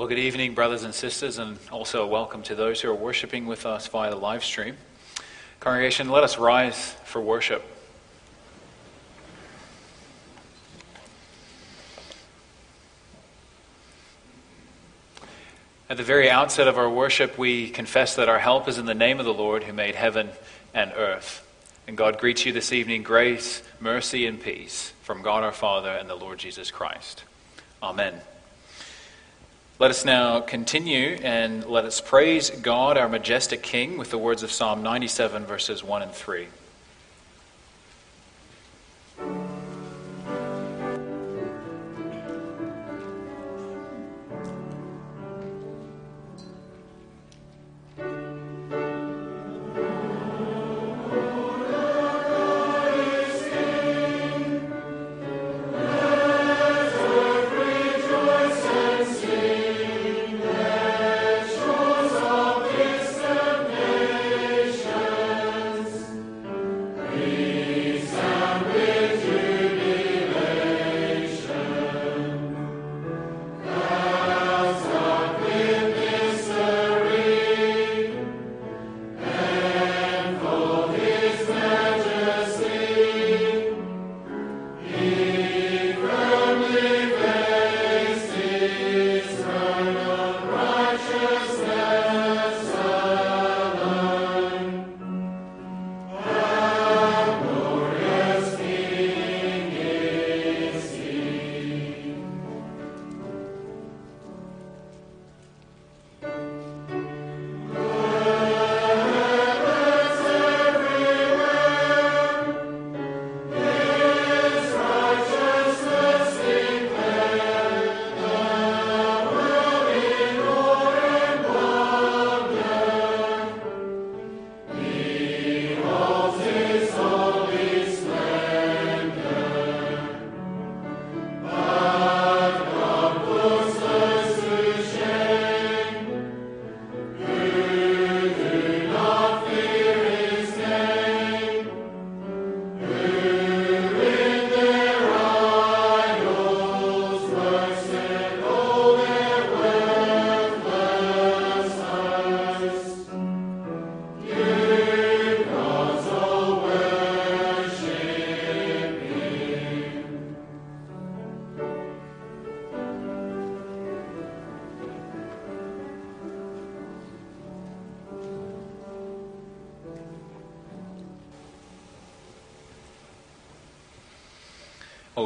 Well, good evening, brothers and sisters, and also welcome to those who are worshiping with us via the live stream. Congregation, let us rise for worship. At the very outset of our worship, we confess that our help is in the name of the Lord who made heaven and earth. And God greets you this evening grace, mercy, and peace from God our Father and the Lord Jesus Christ. Amen. Let us now continue and let us praise God, our majestic King, with the words of Psalm 97, verses 1 and 3.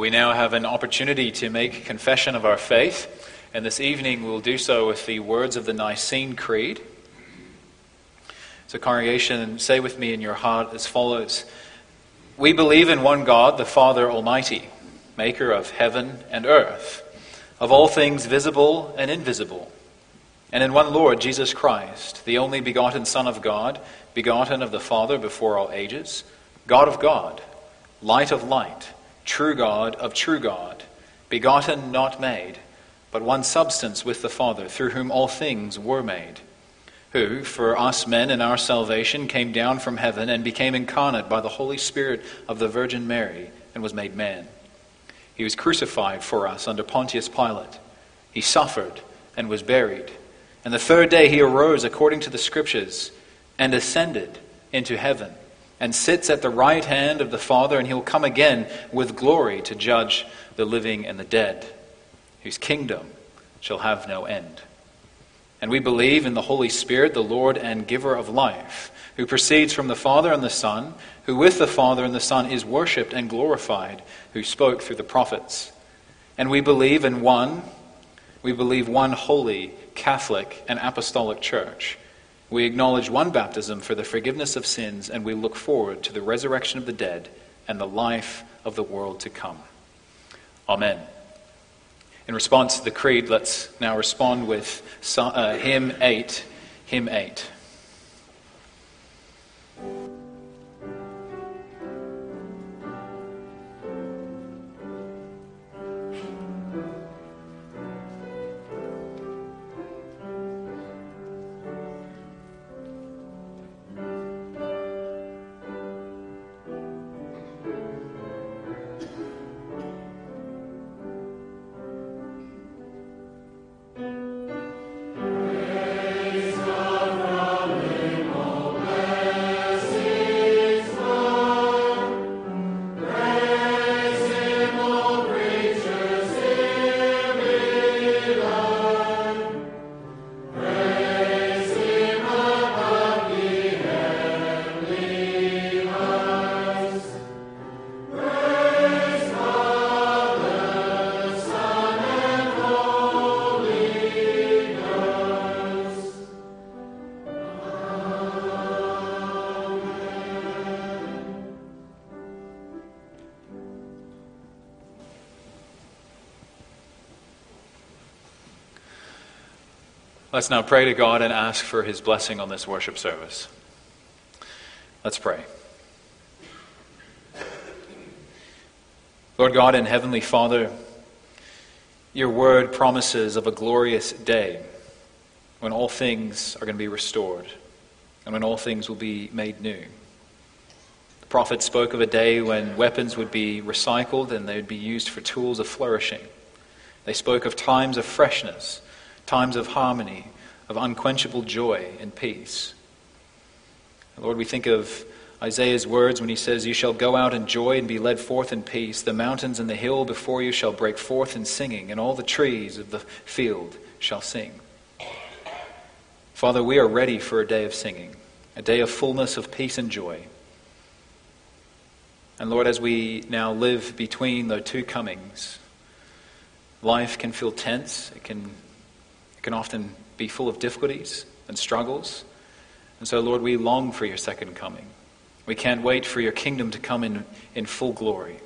We now have an opportunity to make confession of our faith, and this evening we'll do so with the words of the Nicene Creed. So, congregation, say with me in your heart as follows We believe in one God, the Father Almighty, maker of heaven and earth, of all things visible and invisible, and in one Lord, Jesus Christ, the only begotten Son of God, begotten of the Father before all ages, God of God, light of light true God of true God, begotten, not made, but one substance with the Father, through whom all things were made, who, for us men in our salvation, came down from heaven and became incarnate by the Holy Spirit of the Virgin Mary and was made man. He was crucified for us under Pontius Pilate. He suffered and was buried. And the third day he arose according to the Scriptures and ascended into heaven and sits at the right hand of the Father, and he'll come again with glory to judge the living and the dead, whose kingdom shall have no end. And we believe in the Holy Spirit, the Lord and giver of life, who proceeds from the Father and the Son, who with the Father and the Son is worshipped and glorified, who spoke through the prophets. And we believe in one, we believe one holy, Catholic, and apostolic church. We acknowledge one baptism for the forgiveness of sins, and we look forward to the resurrection of the dead and the life of the world to come. Amen. In response to the creed, let's now respond with uh, hymn 8. Hymn 8. Let's now pray to God and ask for his blessing on this worship service. Let's pray. Lord God and Heavenly Father, your word promises of a glorious day when all things are going to be restored and when all things will be made new. The prophet spoke of a day when weapons would be recycled and they would be used for tools of flourishing. They spoke of times of freshness times of harmony, of unquenchable joy and peace. Lord, we think of Isaiah's words when he says, You shall go out in joy and be led forth in peace. The mountains and the hill before you shall break forth in singing, and all the trees of the field shall sing. Father, we are ready for a day of singing, a day of fullness of peace and joy. And Lord, as we now live between the two comings, life can feel tense, it can can often be full of difficulties and struggles. And so, Lord, we long for your second coming. We can't wait for your kingdom to come in, in full glory.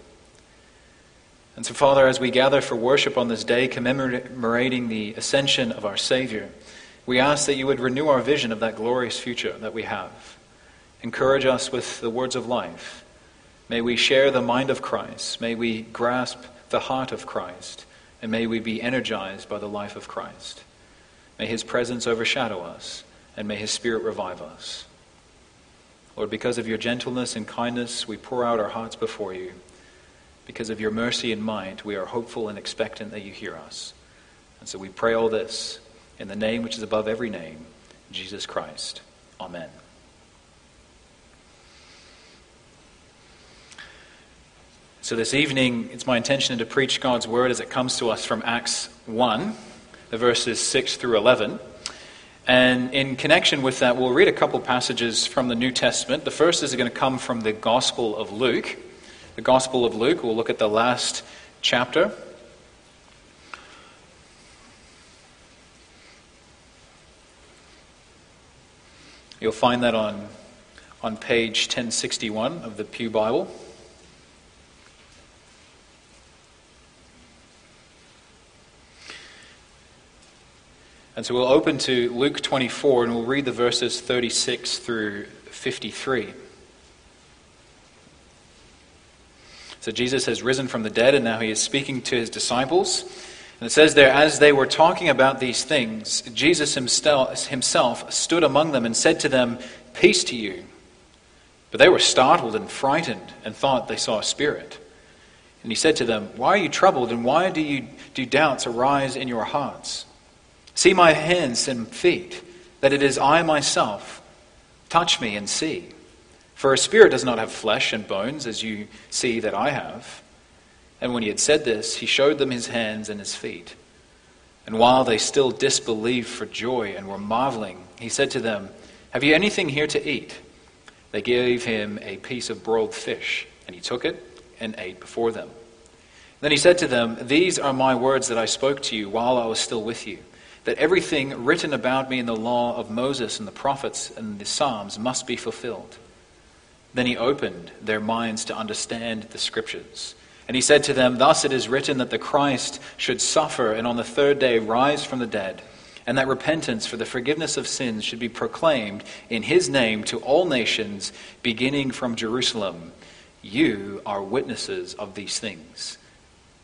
And so, Father, as we gather for worship on this day, commemorating the ascension of our Savior, we ask that you would renew our vision of that glorious future that we have. Encourage us with the words of life. May we share the mind of Christ. May we grasp the heart of Christ. And may we be energized by the life of Christ. May his presence overshadow us, and may his spirit revive us. Lord, because of your gentleness and kindness, we pour out our hearts before you. Because of your mercy and might, we are hopeful and expectant that you hear us. And so we pray all this in the name which is above every name, Jesus Christ. Amen. So this evening, it's my intention to preach God's word as it comes to us from Acts 1 the verses 6 through 11. And in connection with that, we'll read a couple passages from the New Testament. The first is going to come from the Gospel of Luke. The Gospel of Luke, we'll look at the last chapter. You'll find that on, on page 1061 of the Pew Bible. And so we'll open to Luke 24 and we'll read the verses 36 through 53. So Jesus has risen from the dead and now he is speaking to his disciples. And it says there, as they were talking about these things, Jesus himself stood among them and said to them, Peace to you. But they were startled and frightened and thought they saw a spirit. And he said to them, Why are you troubled and why do, you, do doubts arise in your hearts? See my hands and feet, that it is I myself. Touch me and see. For a spirit does not have flesh and bones, as you see that I have. And when he had said this, he showed them his hands and his feet. And while they still disbelieved for joy and were marveling, he said to them, Have you anything here to eat? They gave him a piece of broiled fish, and he took it and ate before them. Then he said to them, These are my words that I spoke to you while I was still with you that everything written about me in the law of Moses and the prophets and the Psalms must be fulfilled. Then he opened their minds to understand the scriptures. And he said to them, Thus it is written that the Christ should suffer and on the third day rise from the dead, and that repentance for the forgiveness of sins should be proclaimed in his name to all nations, beginning from Jerusalem. You are witnesses of these things.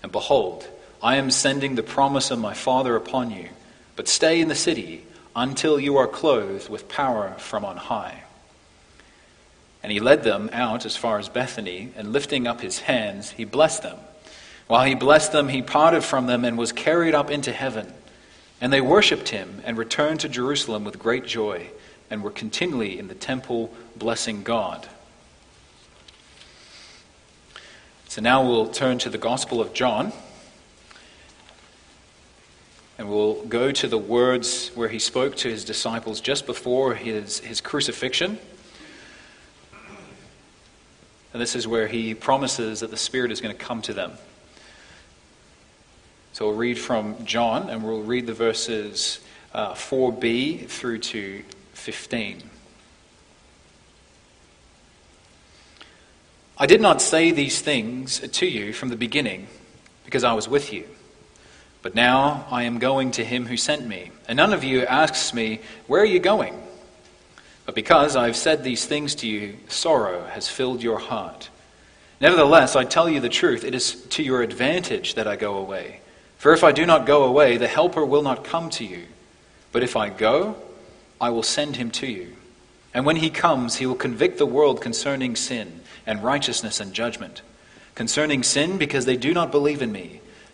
And behold, I am sending the promise of my Father upon you. But stay in the city until you are clothed with power from on high. And he led them out as far as Bethany, and lifting up his hands, he blessed them. While he blessed them, he parted from them and was carried up into heaven. And they worshipped him and returned to Jerusalem with great joy, and were continually in the temple blessing God. So now we'll turn to the Gospel of John. And we'll go to the words where he spoke to his disciples just before his, his crucifixion. And this is where he promises that the Spirit is going to come to them. So we'll read from John, and we'll read the verses uh, 4b through to 15. I did not say these things to you from the beginning because I was with you. But now I am going to him who sent me, and none of you asks me, Where are you going? But because I have said these things to you, sorrow has filled your heart. Nevertheless, I tell you the truth, it is to your advantage that I go away. For if I do not go away, the Helper will not come to you. But if I go, I will send him to you. And when he comes, he will convict the world concerning sin and righteousness and judgment. Concerning sin, because they do not believe in me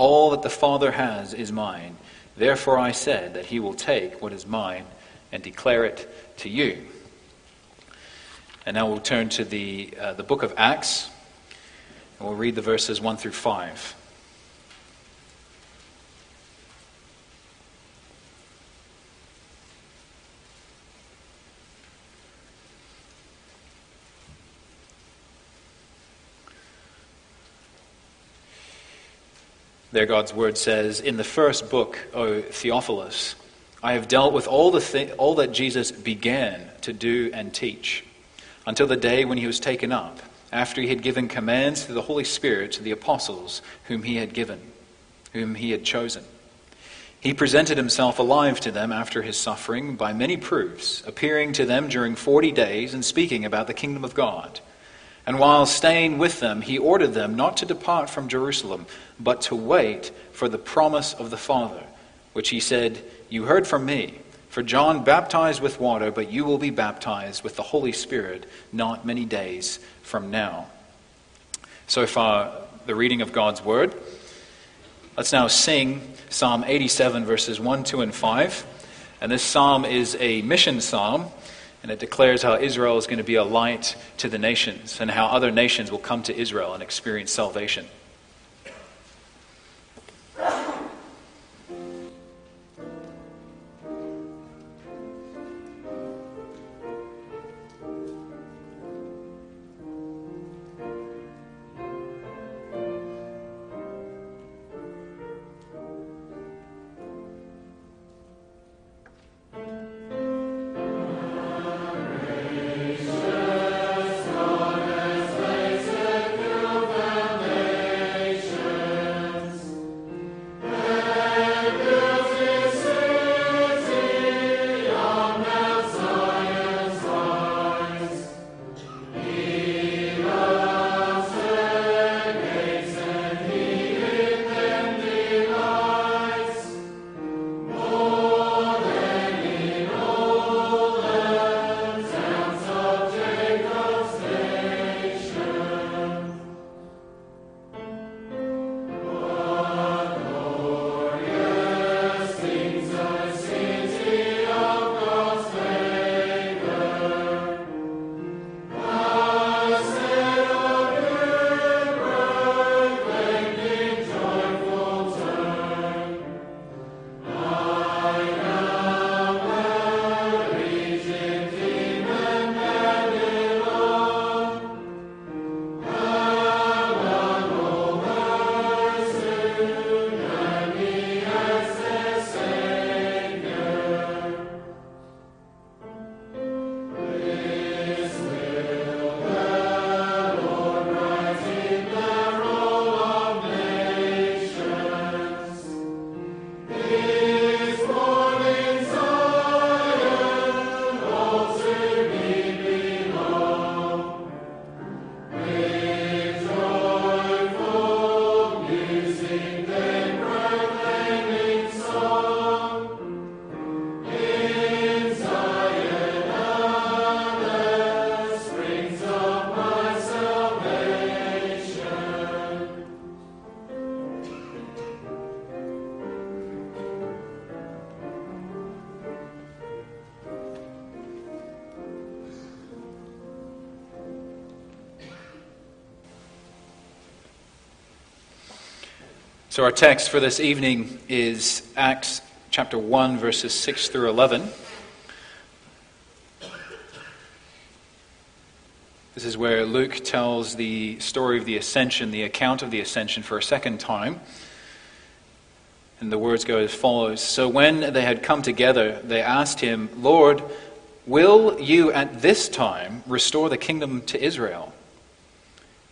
All that the Father has is mine. Therefore I said that he will take what is mine and declare it to you. And now we'll turn to the, uh, the book of Acts, and we'll read the verses 1 through 5. There, God's word says, In the first book, O Theophilus, I have dealt with all, the thi- all that Jesus began to do and teach until the day when he was taken up, after he had given commands through the Holy Spirit to the apostles whom he had given, whom he had chosen. He presented himself alive to them after his suffering by many proofs, appearing to them during forty days and speaking about the kingdom of God. And while staying with them, he ordered them not to depart from Jerusalem, but to wait for the promise of the Father, which he said, You heard from me. For John baptized with water, but you will be baptized with the Holy Spirit not many days from now. So far, the reading of God's Word. Let's now sing Psalm 87, verses 1, 2, and 5. And this psalm is a mission psalm and it declares how Israel is going to be a light to the nations and how other nations will come to Israel and experience salvation. So, our text for this evening is Acts chapter 1, verses 6 through 11. This is where Luke tells the story of the ascension, the account of the ascension for a second time. And the words go as follows So when they had come together, they asked him, Lord, will you at this time restore the kingdom to Israel?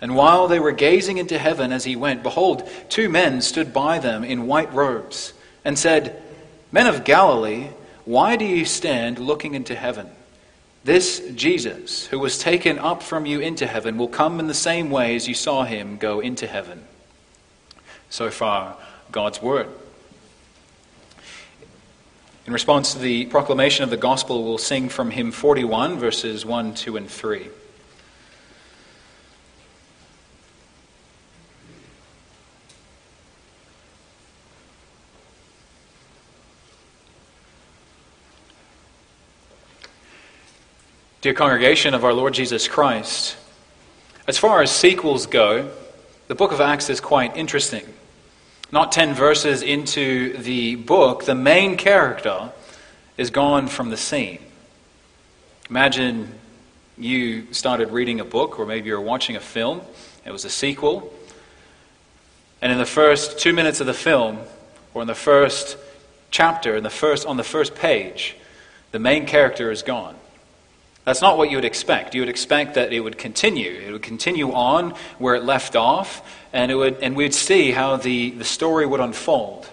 And while they were gazing into heaven as he went, behold, two men stood by them in white robes, and said, Men of Galilee, why do you stand looking into heaven? This Jesus, who was taken up from you into heaven, will come in the same way as you saw him go into heaven. So far, God's word. In response to the proclamation of the gospel, we'll sing from hymn 41, verses 1, 2, and 3. Dear congregation of our Lord Jesus Christ, as far as sequels go, the book of Acts is quite interesting. Not 10 verses into the book, the main character is gone from the scene. Imagine you started reading a book, or maybe you're watching a film, it was a sequel, and in the first two minutes of the film, or in the first chapter, in the first, on the first page, the main character is gone. That's not what you would expect. You would expect that it would continue. It would continue on where it left off, and, it would, and we'd see how the, the story would unfold.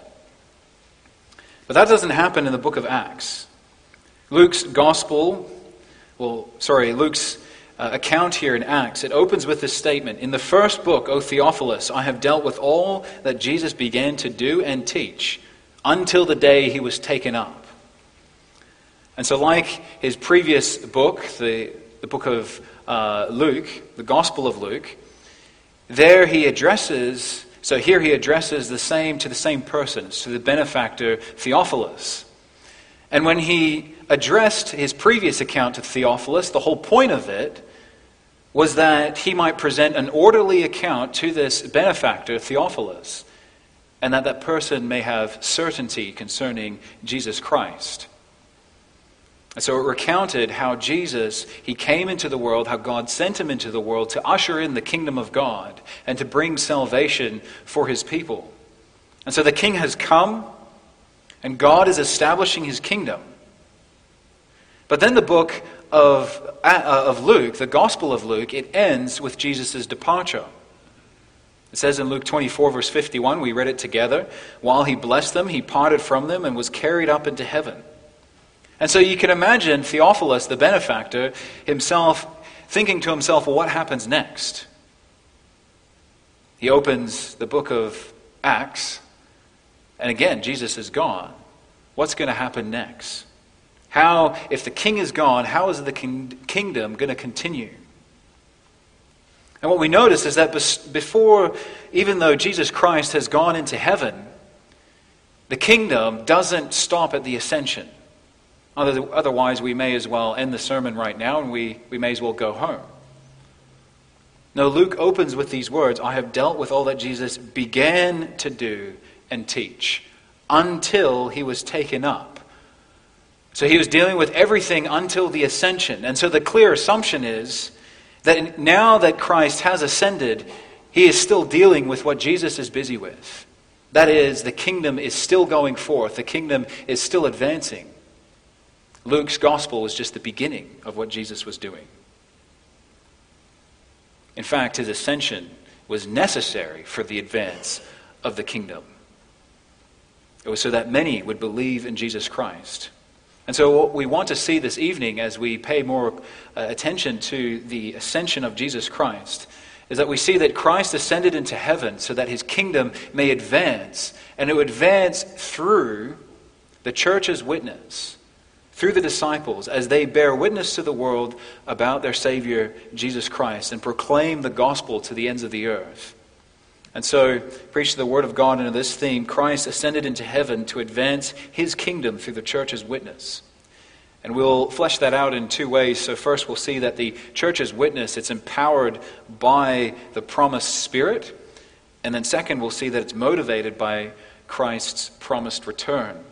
But that doesn't happen in the book of Acts. Luke's gospel, well, sorry, Luke's uh, account here in Acts, it opens with this statement In the first book, O Theophilus, I have dealt with all that Jesus began to do and teach until the day he was taken up. And so, like his previous book, the, the book of uh, Luke, the Gospel of Luke, there he addresses, so here he addresses the same to the same person, to the benefactor Theophilus. And when he addressed his previous account to Theophilus, the whole point of it was that he might present an orderly account to this benefactor Theophilus, and that that person may have certainty concerning Jesus Christ. And so it recounted how Jesus, he came into the world, how God sent him into the world to usher in the kingdom of God and to bring salvation for his people. And so the king has come, and God is establishing his kingdom. But then the book of, uh, of Luke, the Gospel of Luke, it ends with Jesus' departure. It says in Luke 24, verse 51, we read it together. While he blessed them, he parted from them and was carried up into heaven. And so you can imagine Theophilus, the benefactor, himself thinking to himself, well, what happens next? He opens the book of Acts, and again, Jesus is gone. What's going to happen next? How, if the king is gone, how is the king, kingdom going to continue? And what we notice is that before, even though Jesus Christ has gone into heaven, the kingdom doesn't stop at the ascension. Otherwise, we may as well end the sermon right now and we, we may as well go home. No, Luke opens with these words I have dealt with all that Jesus began to do and teach until he was taken up. So he was dealing with everything until the ascension. And so the clear assumption is that now that Christ has ascended, he is still dealing with what Jesus is busy with. That is, the kingdom is still going forth, the kingdom is still advancing. Luke's gospel was just the beginning of what Jesus was doing. In fact, his ascension was necessary for the advance of the kingdom. It was so that many would believe in Jesus Christ. And so, what we want to see this evening as we pay more uh, attention to the ascension of Jesus Christ is that we see that Christ ascended into heaven so that his kingdom may advance, and it would advance through the church's witness through the disciples as they bear witness to the world about their Savior, Jesus Christ, and proclaim the gospel to the ends of the earth. And so, preach the word of God under this theme Christ ascended into heaven to advance his kingdom through the church's witness. And we'll flesh that out in two ways. So, first, we'll see that the church's witness, it's empowered by the promised Spirit. And then, second, we'll see that it's motivated by Christ's promised return.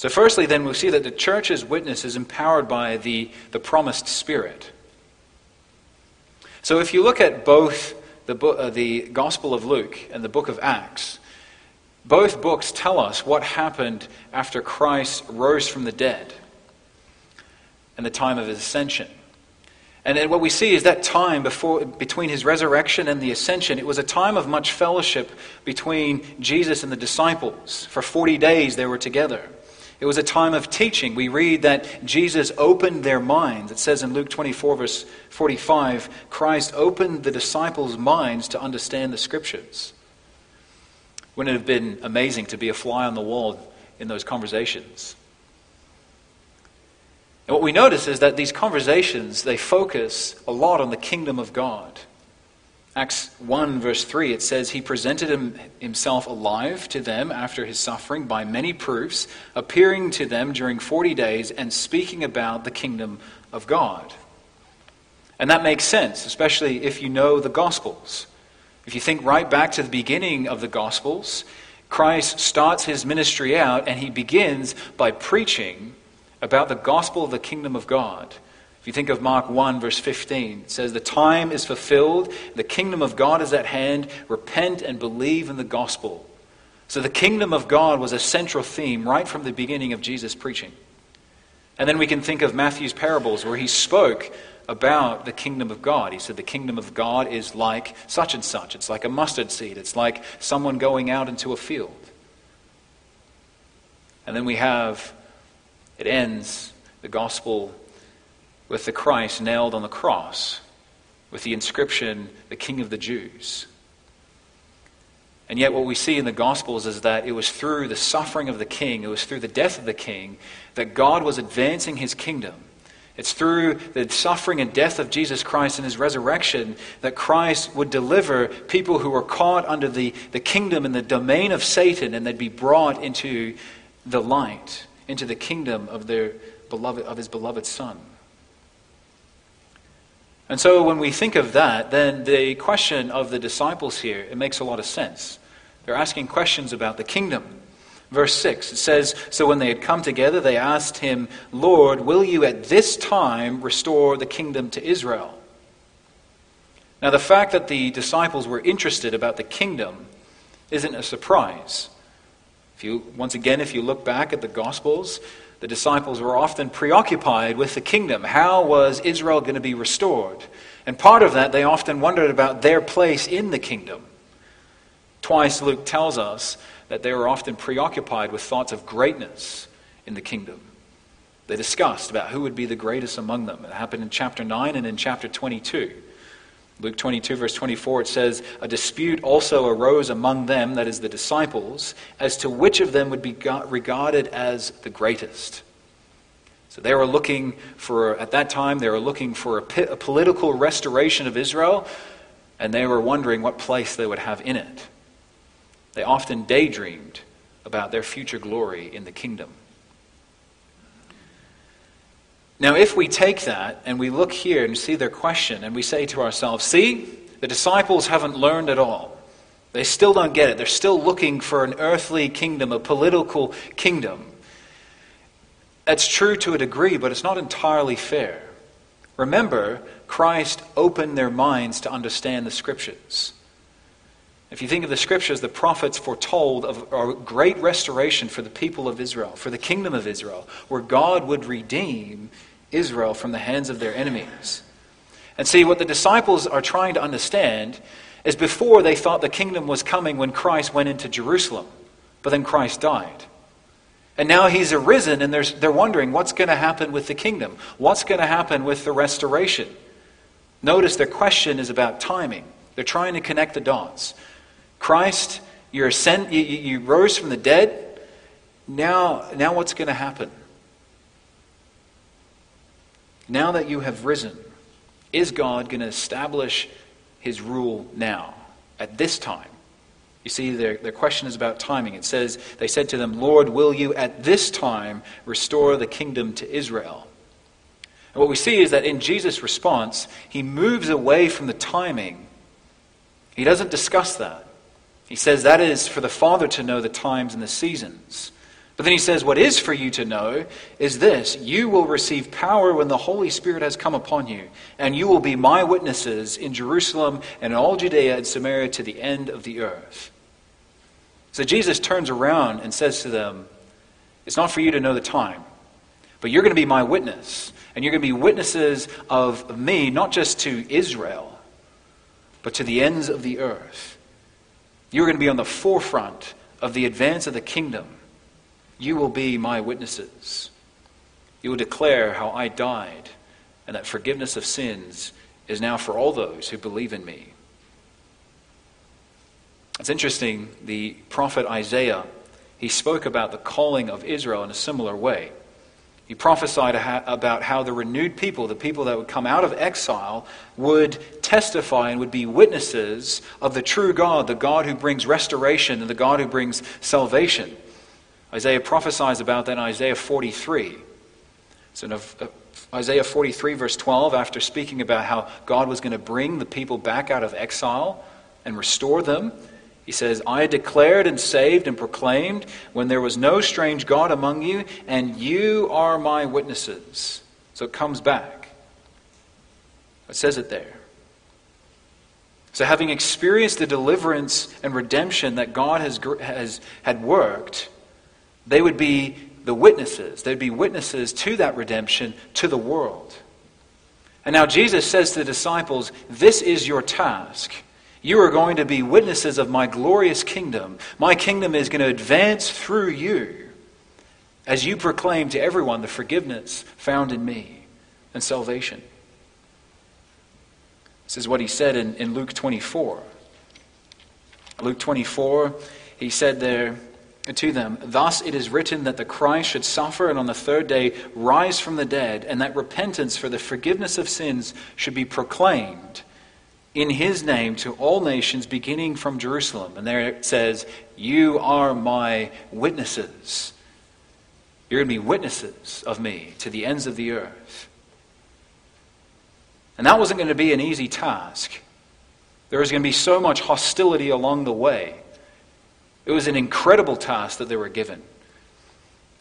So, firstly, then, we'll see that the church's witness is empowered by the, the promised Spirit. So, if you look at both the, uh, the Gospel of Luke and the book of Acts, both books tell us what happened after Christ rose from the dead and the time of his ascension. And what we see is that time before, between his resurrection and the ascension, it was a time of much fellowship between Jesus and the disciples. For 40 days they were together. It was a time of teaching. We read that Jesus opened their minds. It says in Luke 24, verse 45, Christ opened the disciples' minds to understand the scriptures. Wouldn't it have been amazing to be a fly on the wall in those conversations? And what we notice is that these conversations, they focus a lot on the kingdom of God. Acts 1, verse 3, it says, He presented him, himself alive to them after his suffering by many proofs, appearing to them during 40 days and speaking about the kingdom of God. And that makes sense, especially if you know the Gospels. If you think right back to the beginning of the Gospels, Christ starts his ministry out and he begins by preaching about the gospel of the kingdom of God. If you think of Mark 1, verse 15, it says, The time is fulfilled, the kingdom of God is at hand. Repent and believe in the gospel. So the kingdom of God was a central theme right from the beginning of Jesus' preaching. And then we can think of Matthew's parables where he spoke about the kingdom of God. He said, The kingdom of God is like such and such. It's like a mustard seed, it's like someone going out into a field. And then we have, it ends, the gospel with the Christ nailed on the cross with the inscription, the King of the Jews. And yet, what we see in the Gospels is that it was through the suffering of the King, it was through the death of the King, that God was advancing his kingdom. It's through the suffering and death of Jesus Christ and his resurrection that Christ would deliver people who were caught under the, the kingdom and the domain of Satan and they'd be brought into the light, into the kingdom of, their beloved, of his beloved Son. And so when we think of that, then the question of the disciples here, it makes a lot of sense. They're asking questions about the kingdom. Verse 6, it says, So when they had come together, they asked him, Lord, will you at this time restore the kingdom to Israel? Now, the fact that the disciples were interested about the kingdom isn't a surprise. If you, once again, if you look back at the Gospels, the disciples were often preoccupied with the kingdom. How was Israel going to be restored? And part of that, they often wondered about their place in the kingdom. Twice Luke tells us that they were often preoccupied with thoughts of greatness in the kingdom. They discussed about who would be the greatest among them. It happened in chapter 9 and in chapter 22. Luke 22, verse 24, it says, A dispute also arose among them, that is the disciples, as to which of them would be regarded as the greatest. So they were looking for, at that time, they were looking for a, a political restoration of Israel, and they were wondering what place they would have in it. They often daydreamed about their future glory in the kingdom. Now, if we take that and we look here and see their question and we say to ourselves, see, the disciples haven't learned at all. They still don't get it. They're still looking for an earthly kingdom, a political kingdom. That's true to a degree, but it's not entirely fair. Remember, Christ opened their minds to understand the scriptures. If you think of the scriptures, the prophets foretold of a great restoration for the people of Israel, for the kingdom of Israel, where God would redeem Israel from the hands of their enemies. And see, what the disciples are trying to understand is before they thought the kingdom was coming when Christ went into Jerusalem, but then Christ died. And now he's arisen, and they're wondering what's going to happen with the kingdom? What's going to happen with the restoration? Notice their question is about timing. They're trying to connect the dots. Christ, you're ascend, you, you rose from the dead. Now, now what's going to happen? Now that you have risen, is God going to establish his rule now, at this time? You see, their, their question is about timing. It says, They said to them, Lord, will you at this time restore the kingdom to Israel? And what we see is that in Jesus' response, he moves away from the timing. He doesn't discuss that. He says that is for the Father to know the times and the seasons. But then he says, What is for you to know is this you will receive power when the Holy Spirit has come upon you, and you will be my witnesses in Jerusalem and in all Judea and Samaria to the end of the earth. So Jesus turns around and says to them, It's not for you to know the time, but you're going to be my witness. And you're going to be witnesses of me, not just to Israel, but to the ends of the earth. You're going to be on the forefront of the advance of the kingdom. You will be my witnesses. You will declare how I died and that forgiveness of sins is now for all those who believe in me. It's interesting, the prophet Isaiah, he spoke about the calling of Israel in a similar way. He prophesied about how the renewed people, the people that would come out of exile, would testify and would be witnesses of the true God, the God who brings restoration and the God who brings salvation. Isaiah prophesies about that in Isaiah 43. So in uh, Isaiah 43, verse 12, after speaking about how God was going to bring the people back out of exile and restore them, he says, I declared and saved and proclaimed when there was no strange God among you, and you are my witnesses. So it comes back. It says it there. So, having experienced the deliverance and redemption that God has, has had worked, they would be the witnesses. They'd be witnesses to that redemption to the world. And now Jesus says to the disciples, This is your task. You are going to be witnesses of my glorious kingdom. My kingdom is going to advance through you as you proclaim to everyone the forgiveness found in me and salvation. This is what he said in, in Luke 24. Luke 24, he said there to them, Thus it is written that the Christ should suffer and on the third day rise from the dead, and that repentance for the forgiveness of sins should be proclaimed in his name to all nations, beginning from Jerusalem. And there it says, You are my witnesses. You're going to be witnesses of me to the ends of the earth. And that wasn't going to be an easy task. There was going to be so much hostility along the way. It was an incredible task that they were given.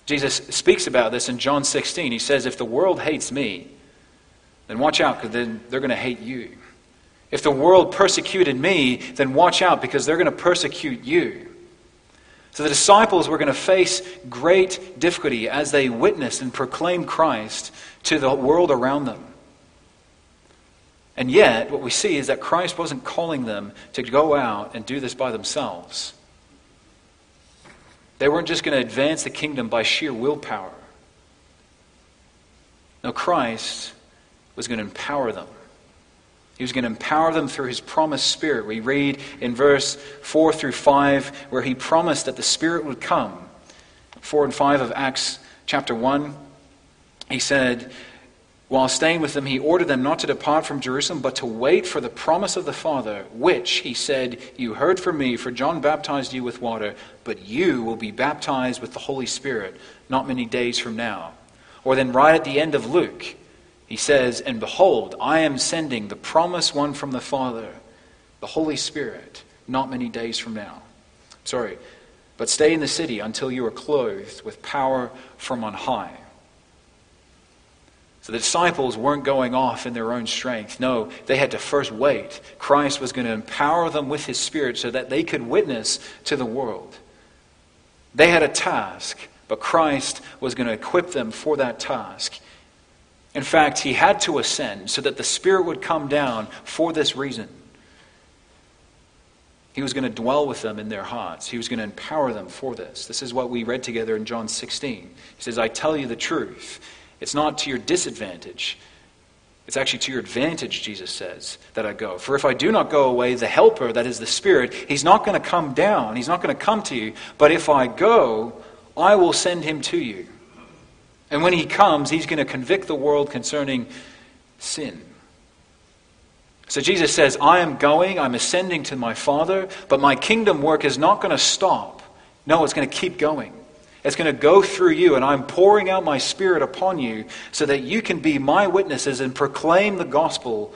Jesus speaks about this in John 16. He says, If the world hates me, then watch out because then they're going to hate you. If the world persecuted me, then watch out because they're going to persecute you. So the disciples were going to face great difficulty as they witnessed and proclaimed Christ to the world around them. And yet, what we see is that Christ wasn't calling them to go out and do this by themselves. They weren't just going to advance the kingdom by sheer willpower. No, Christ was going to empower them. He was going to empower them through his promised Spirit. We read in verse 4 through 5 where he promised that the Spirit would come. 4 and 5 of Acts chapter 1. He said, while staying with them, he ordered them not to depart from Jerusalem, but to wait for the promise of the Father, which, he said, You heard from me, for John baptized you with water, but you will be baptized with the Holy Spirit not many days from now. Or then, right at the end of Luke, he says, And behold, I am sending the promised one from the Father, the Holy Spirit, not many days from now. Sorry, but stay in the city until you are clothed with power from on high. So the disciples weren't going off in their own strength. No, they had to first wait. Christ was going to empower them with his Spirit so that they could witness to the world. They had a task, but Christ was going to equip them for that task. In fact, he had to ascend so that the Spirit would come down for this reason. He was going to dwell with them in their hearts. He was going to empower them for this. This is what we read together in John 16. He says, I tell you the truth. It's not to your disadvantage. It's actually to your advantage, Jesus says, that I go. For if I do not go away, the Helper, that is the Spirit, he's not going to come down. He's not going to come to you. But if I go, I will send him to you. And when he comes, he's going to convict the world concerning sin. So Jesus says, I am going, I'm ascending to my Father, but my kingdom work is not going to stop. No, it's going to keep going. It's going to go through you, and I'm pouring out my Spirit upon you so that you can be my witnesses and proclaim the gospel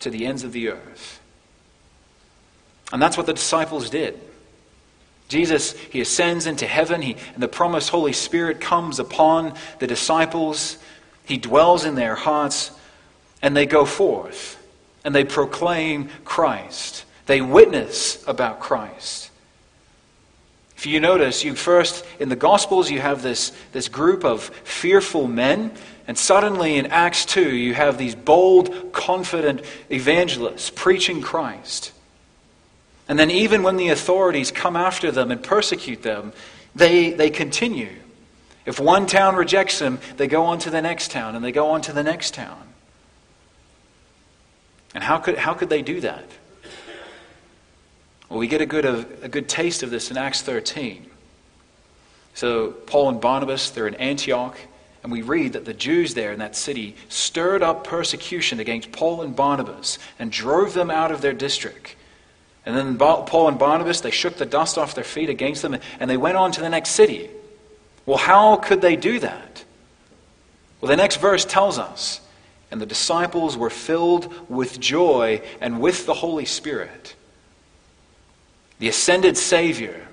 to the ends of the earth. And that's what the disciples did. Jesus, he ascends into heaven, he, and the promised Holy Spirit comes upon the disciples. He dwells in their hearts, and they go forth and they proclaim Christ. They witness about Christ. If you notice, you first, in the Gospels, you have this, this group of fearful men, and suddenly in Acts 2, you have these bold, confident evangelists preaching Christ. And then, even when the authorities come after them and persecute them, they, they continue. If one town rejects them, they go on to the next town, and they go on to the next town. And how could, how could they do that? Well, we get a good, a, good taste of this in Acts 13. So, Paul and Barnabas, they're in Antioch, and we read that the Jews there in that city stirred up persecution against Paul and Barnabas and drove them out of their district. And then Paul and Barnabas, they shook the dust off their feet against them and they went on to the next city. Well, how could they do that? Well, the next verse tells us and the disciples were filled with joy and with the Holy Spirit. The ascended Savior,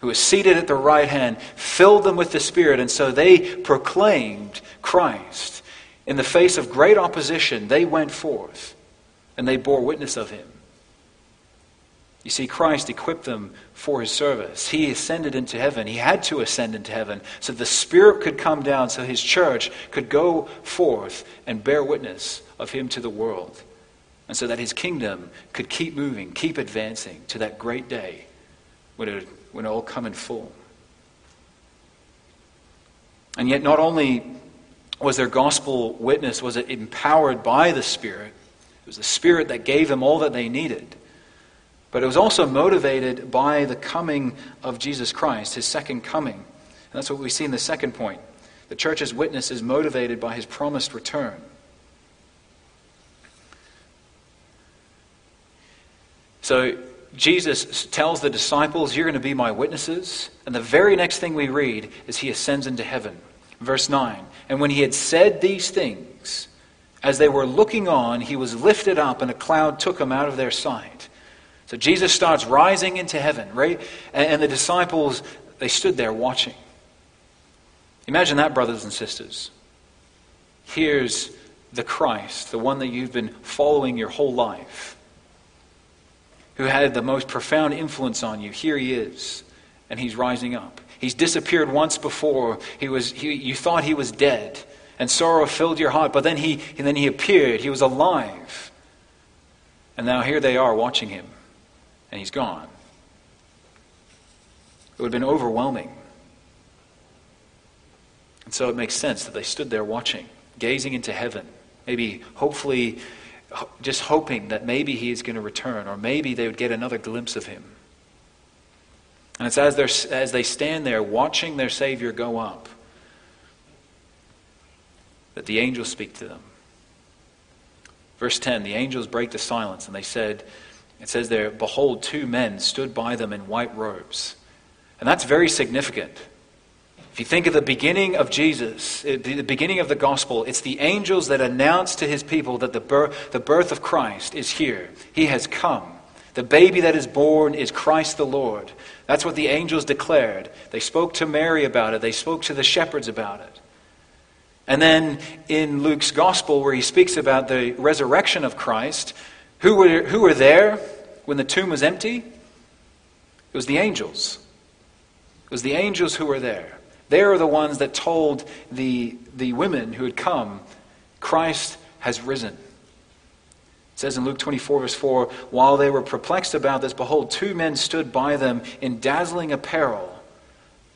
who is seated at the right hand, filled them with the Spirit, and so they proclaimed Christ. In the face of great opposition, they went forth and they bore witness of him. You see, Christ equipped them for his service. He ascended into heaven. He had to ascend into heaven so the Spirit could come down, so his church could go forth and bear witness of him to the world. And so that his kingdom could keep moving, keep advancing to that great day when it, when it will come in full. And yet, not only was their gospel witness, was it empowered by the Spirit, it was the Spirit that gave them all that they needed. But it was also motivated by the coming of Jesus Christ, his second coming. And that's what we see in the second point. The church's witness is motivated by his promised return. So Jesus tells the disciples, You're going to be my witnesses. And the very next thing we read is he ascends into heaven. Verse 9. And when he had said these things, as they were looking on, he was lifted up, and a cloud took him out of their sight. So Jesus starts rising into heaven, right? And, the disciples, they stood there watching. Imagine that, brothers and sisters. Here's the Christ, the one that you've been following your whole life, who had the most profound influence on you. Here he is, and he's rising up. He's disappeared once before. He was, he, you thought he was dead, and sorrow filled your heart, but then he, and then he appeared. He was alive. And now here they are watching him and he's gone. It would have been overwhelming. And so it makes sense that they stood there watching, gazing into heaven, maybe hopefully just hoping that maybe he is going to return, or maybe they would get another glimpse of him. And it's as, as they stand there watching their Savior go up that the angels speak to them. Verse 10 the angels break the silence, and they said, it says there, Behold, two men stood by them in white robes. And that's very significant. If you think of the beginning of Jesus, eh, the beginning of the gospel, it's the angels that announce to his people that the birth, the birth of Christ is here. He has come. The baby that is born is Christ the Lord. That's what the angels declared. They spoke to Mary about it, they spoke to the shepherds about it. And then in Luke's gospel, where he speaks about the resurrection of Christ, who were, who were there when the tomb was empty? It was the angels. It was the angels who were there. They are the ones that told the, the women who had come, Christ has risen. It says in Luke 24, verse 4 While they were perplexed about this, behold, two men stood by them in dazzling apparel.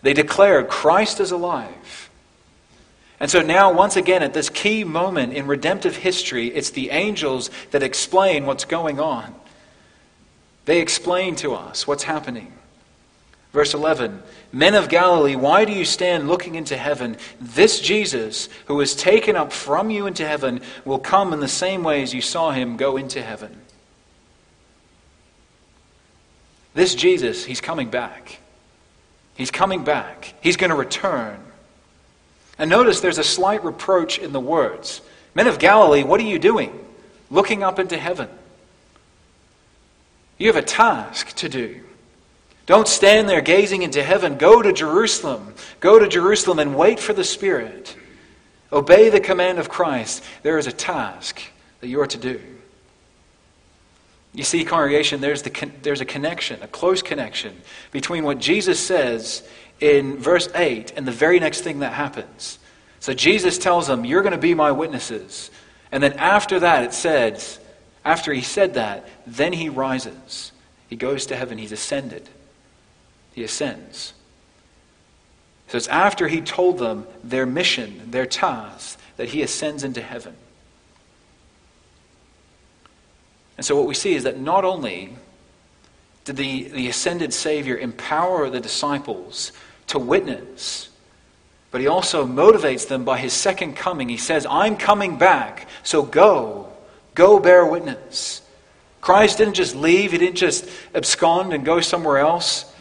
They declared, Christ is alive. And so now, once again, at this key moment in redemptive history, it's the angels that explain what's going on. They explain to us what's happening. Verse 11 Men of Galilee, why do you stand looking into heaven? This Jesus, who was taken up from you into heaven, will come in the same way as you saw him go into heaven. This Jesus, he's coming back. He's coming back. He's going to return. And notice there's a slight reproach in the words. Men of Galilee, what are you doing? Looking up into heaven. You have a task to do. Don't stand there gazing into heaven. Go to Jerusalem. Go to Jerusalem and wait for the Spirit. Obey the command of Christ. There is a task that you are to do. You see, congregation, there's, the, there's a connection, a close connection between what Jesus says in verse 8 and the very next thing that happens. So Jesus tells them, You're going to be my witnesses. And then after that, it says, after he said that, then he rises. He goes to heaven. He's ascended. He ascends. So it's after he told them their mission, their task, that he ascends into heaven. And so what we see is that not only did the, the ascended Savior empower the disciples to witness, but he also motivates them by his second coming. He says, I'm coming back, so go. Go bear witness. Christ didn't just leave, he didn't just abscond and go somewhere else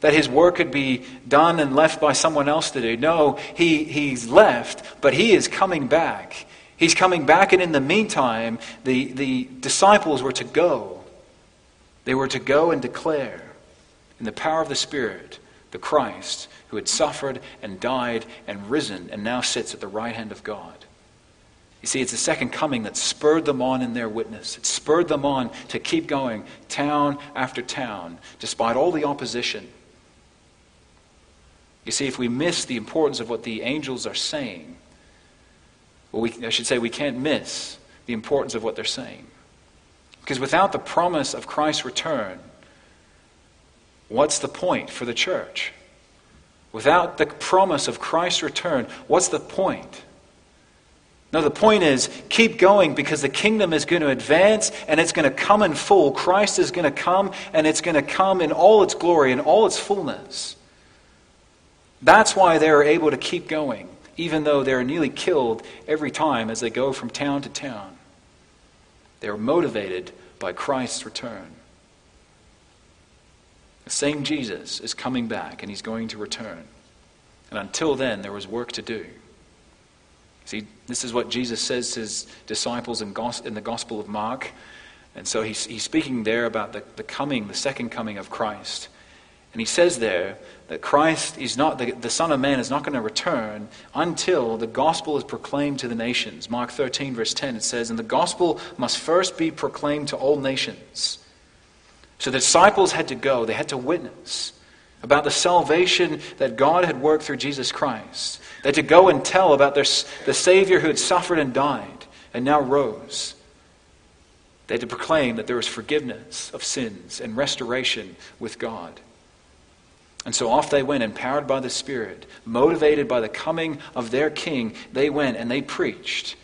that his work could be done and left by someone else to do. No, he, he's left, but he is coming back. He's coming back, and in the meantime, the, the disciples were to go. They were to go and declare in the power of the Spirit the Christ who had suffered and died and risen and now sits at the right hand of God. You see, it's the second coming that spurred them on in their witness. It spurred them on to keep going town after town, despite all the opposition you see, if we miss the importance of what the angels are saying, well, we, I should say we can't miss the importance of what they're saying. Because without the promise of Christ's return, what's the point for the church? Without the promise of Christ's return, what's the point? No, the point is keep going because the kingdom is going to advance and it's going to come in full. Christ is going to come and it's going to come in all its glory and all its fullness. That's why they are able to keep going, even though they're nearly killed every time as they go from town to town. They are motivated by Christ's return. The same Jesus is coming back and he's going to return. And until then, there was work to do. See, this is what Jesus says to his disciples in, the Gospel of Mark. And so he's, he's speaking there about the, the coming, the second coming of Christ. And he says there that Christ is not, the, the Son of Man is not going to return until the gospel is proclaimed to the nations. Mark 13, verse 10, it says, And the gospel must first be proclaimed to all nations. So the disciples had to go, they had to witness about the salvation that God had worked through Jesus Christ. They had to go and tell about their, the Savior who had suffered and died and now rose. They had to proclaim that there was forgiveness of sins and restoration with God. And so off they went, empowered by the Spirit, motivated by the coming of their King. They went and they preached,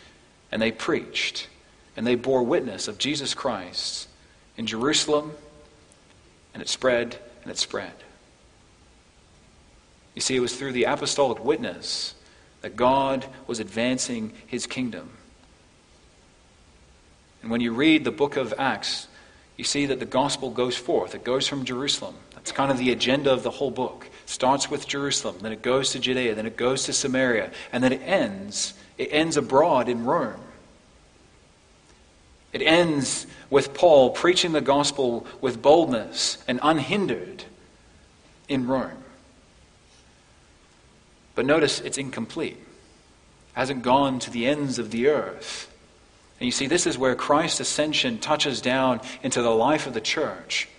and they preached, and they bore witness of Jesus Christ in Jerusalem, and it spread and it spread. You see, it was through the apostolic witness that God was advancing his kingdom. And when you read the book of Acts, you see that the gospel goes forth. It goes from Jerusalem. It's kind of the agenda of the whole book. It starts with Jerusalem, then it goes to Judea, then it goes to Samaria, and then it ends. It ends abroad in Rome. It ends with Paul preaching the gospel with boldness and unhindered in Rome. But notice it's incomplete. It hasn't gone to the ends of the earth. And you see, this is where Christ's ascension touches down into the life of the church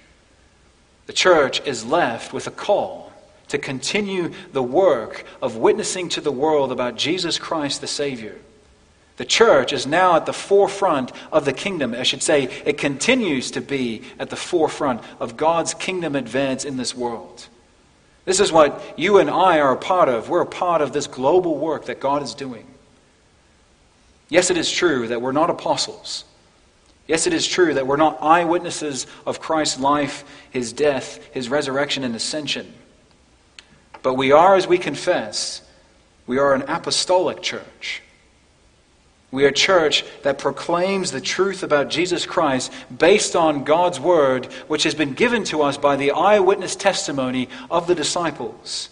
the church is left with a call to continue the work of witnessing to the world about Jesus Christ the Savior. The church is now at the forefront of the kingdom. I should say, it continues to be at the forefront of God's kingdom advance in this world. This is what you and I are a part of. We're a part of this global work that God is doing. Yes, it is true that we're not apostles. Yes, it is true that we're not eyewitnesses of Christ's life, his death, his resurrection, and ascension. But we are, as we confess, we are an apostolic church. We are a church that proclaims the truth about Jesus Christ based on God's word, which has been given to us by the eyewitness testimony of the disciples.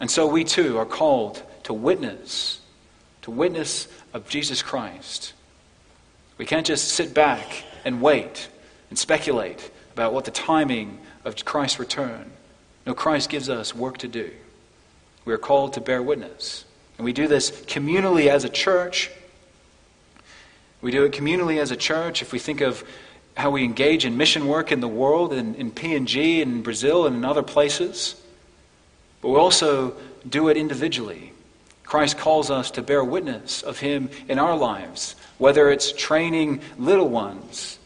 And so we too are called to witness, to witness of Jesus Christ. We can't just sit back and wait and speculate about what the timing of Christ's return. No, Christ gives us work to do. We are called to bear witness. And we do this communally as a church. We do it communally as a church. If we think of how we engage in mission work in the world, in, in PNG, and in Brazil, and in other places, but we also do it individually. Christ calls us to bear witness of Him in our lives, whether it's training little ones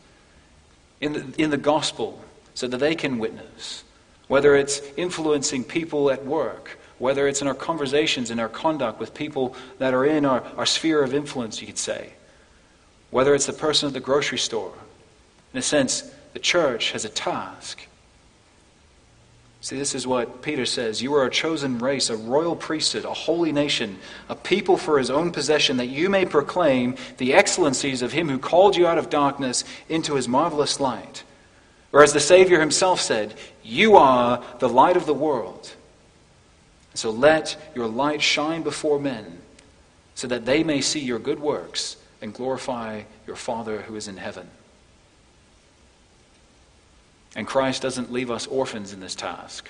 in the, in the gospel so that they can witness, whether it's influencing people at work, whether it's in our conversations, in our conduct with people that are in our, our sphere of influence, you could say, whether it's the person at the grocery store. In a sense, the church has a task See, this is what Peter says You are a chosen race, a royal priesthood, a holy nation, a people for his own possession, that you may proclaim the excellencies of him who called you out of darkness into his marvelous light. Or as the Savior himself said, You are the light of the world. So let your light shine before men, so that they may see your good works and glorify your Father who is in heaven. And Christ doesn't leave us orphans in this task.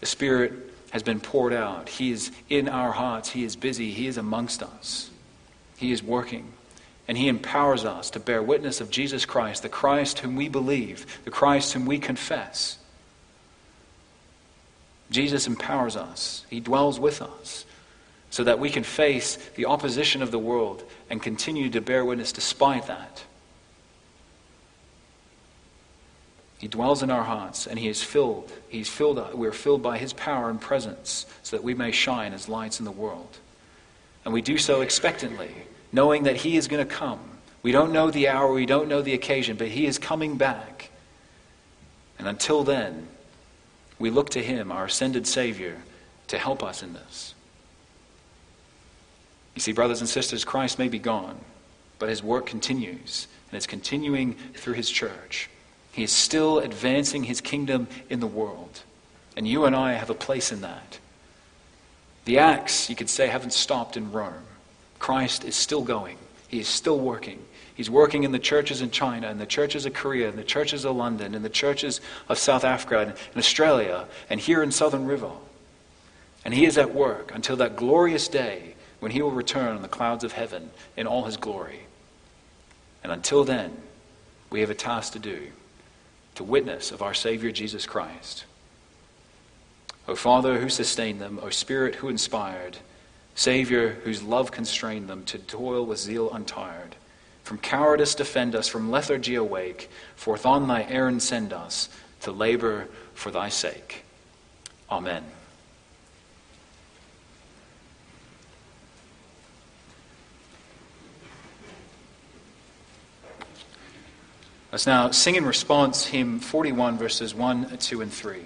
The Spirit has been poured out. He is in our hearts. He is busy. He is amongst us. He is working. And He empowers us to bear witness of Jesus Christ, the Christ whom we believe, the Christ whom we confess. Jesus empowers us, He dwells with us, so that we can face the opposition of the world and continue to bear witness despite that. He dwells in our hearts, and He is filled. He's filled. We're filled by His power and presence, so that we may shine as lights in the world. And we do so expectantly, knowing that He is going to come. We don't know the hour, we don't know the occasion, but He is coming back. And until then, we look to Him, our ascended Savior, to help us in this. You see, brothers and sisters, Christ may be gone, but His work continues, and it's continuing through His church. He is still advancing his kingdom in the world. And you and I have a place in that. The acts, you could say, haven't stopped in Rome. Christ is still going, he is still working. He's working in the churches in China, in the churches of Korea, in the churches of London, in the churches of South Africa, and in Australia, and here in Southern River. And he is at work until that glorious day when he will return on the clouds of heaven in all his glory. And until then, we have a task to do to witness of our Savior Jesus Christ. O Father, who sustained them, O Spirit, who inspired, Savior, whose love constrained them to toil with zeal untired, from cowardice defend us, from lethargy awake, forth on thy errand send us to labor for thy sake. Amen. Let's now sing in response hymn 41, verses 1, 2, and 3.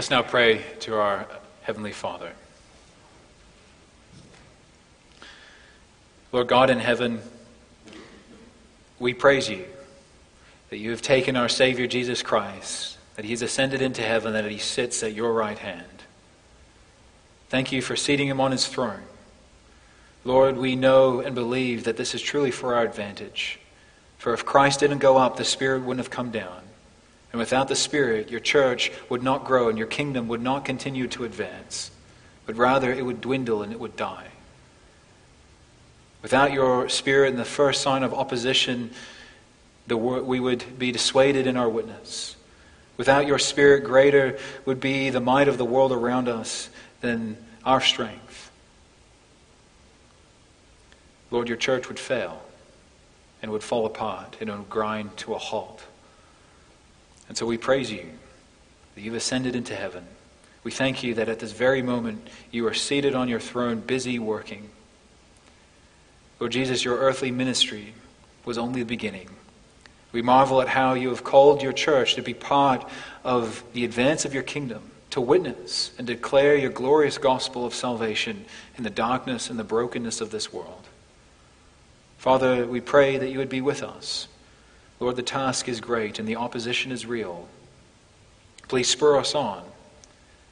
Let's now pray to our Heavenly Father. Lord God in heaven, we praise you that you have taken our Savior Jesus Christ, that he has ascended into heaven, that he sits at your right hand. Thank you for seating him on his throne. Lord, we know and believe that this is truly for our advantage. For if Christ didn't go up, the Spirit wouldn't have come down. And without the Spirit, your church would not grow and your kingdom would not continue to advance, but rather it would dwindle and it would die. Without your Spirit and the first sign of opposition, the, we would be dissuaded in our witness. Without your Spirit, greater would be the might of the world around us than our strength. Lord, your church would fail and would fall apart and would grind to a halt. And so we praise you that you've ascended into heaven. We thank you that at this very moment you are seated on your throne, busy working. Lord Jesus, your earthly ministry was only the beginning. We marvel at how you have called your church to be part of the advance of your kingdom, to witness and declare your glorious gospel of salvation in the darkness and the brokenness of this world. Father, we pray that you would be with us. Lord, the task is great and the opposition is real. Please spur us on.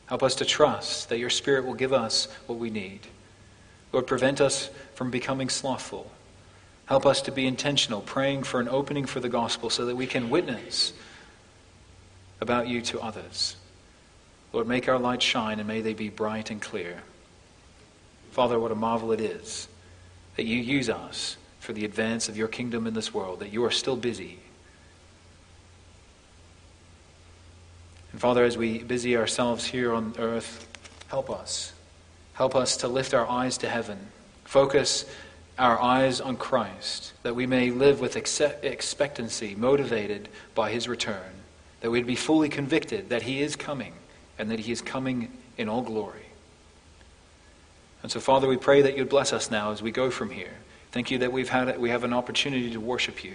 Help us to trust that your Spirit will give us what we need. Lord, prevent us from becoming slothful. Help us to be intentional, praying for an opening for the gospel so that we can witness about you to others. Lord, make our light shine and may they be bright and clear. Father, what a marvel it is that you use us for the advance of your kingdom in this world, that you are still busy. And Father, as we busy ourselves here on earth, help us. Help us to lift our eyes to heaven, focus our eyes on Christ, that we may live with expectancy, motivated by his return, that we'd be fully convicted that he is coming and that he is coming in all glory. And so, Father, we pray that you'd bless us now as we go from here. Thank you that we've had, it, we have an opportunity to worship you.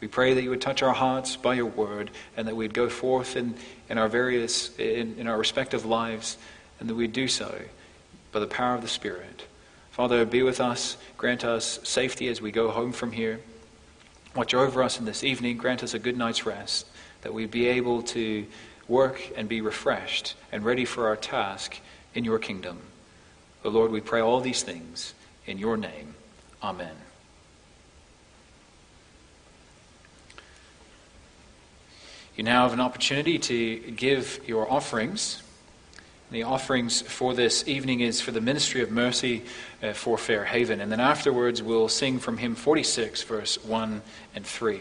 We pray that you would touch our hearts by your word and that we'd go forth in, in our various, in, in our respective lives and that we'd do so by the power of the Spirit. Father, be with us. Grant us safety as we go home from here. Watch over us in this evening. Grant us a good night's rest, that we be able to work and be refreshed and ready for our task in your kingdom. O Lord, we pray all these things in your name. Amen. You now have an opportunity to give your offerings. The offerings for this evening is for the ministry of mercy uh, for Fair Haven. And then afterwards, we'll sing from hymn 46, verse 1 and 3.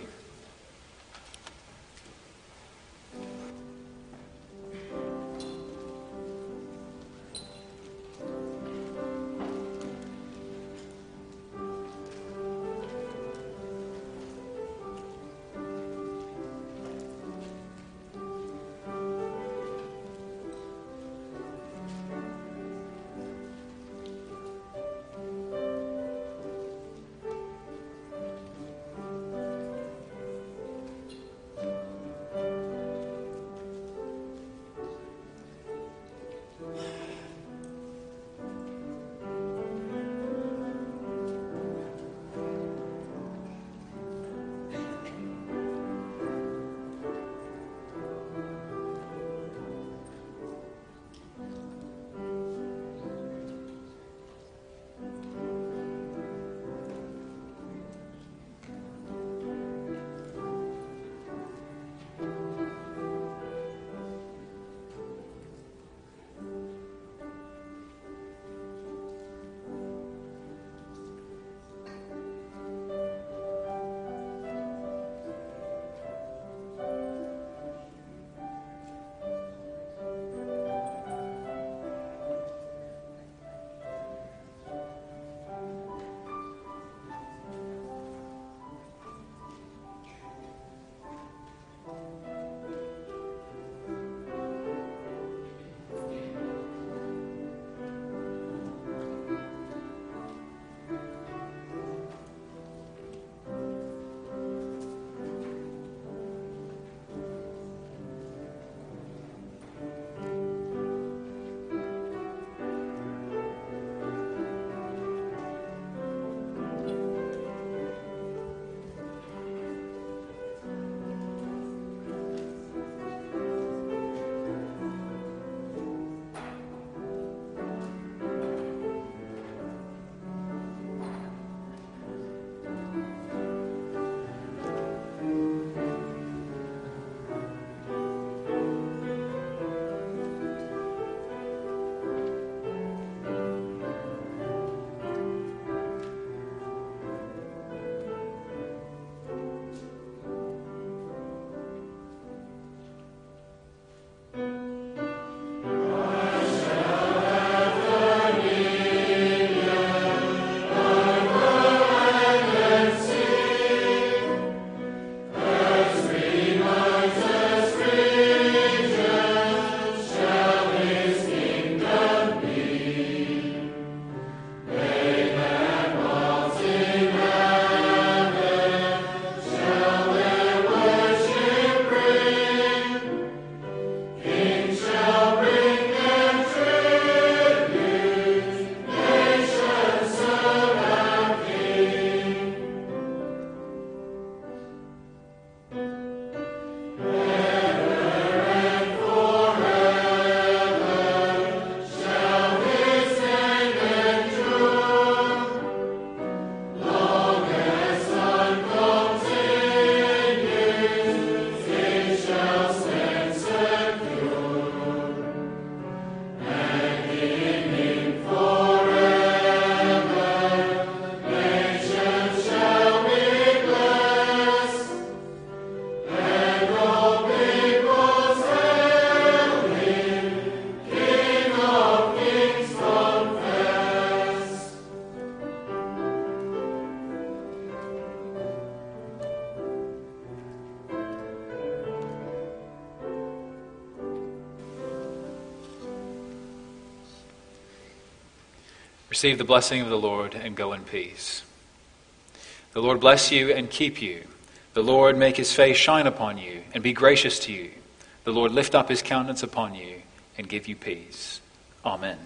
Receive the blessing of the Lord and go in peace. The Lord bless you and keep you. The Lord make his face shine upon you and be gracious to you. The Lord lift up his countenance upon you and give you peace. Amen.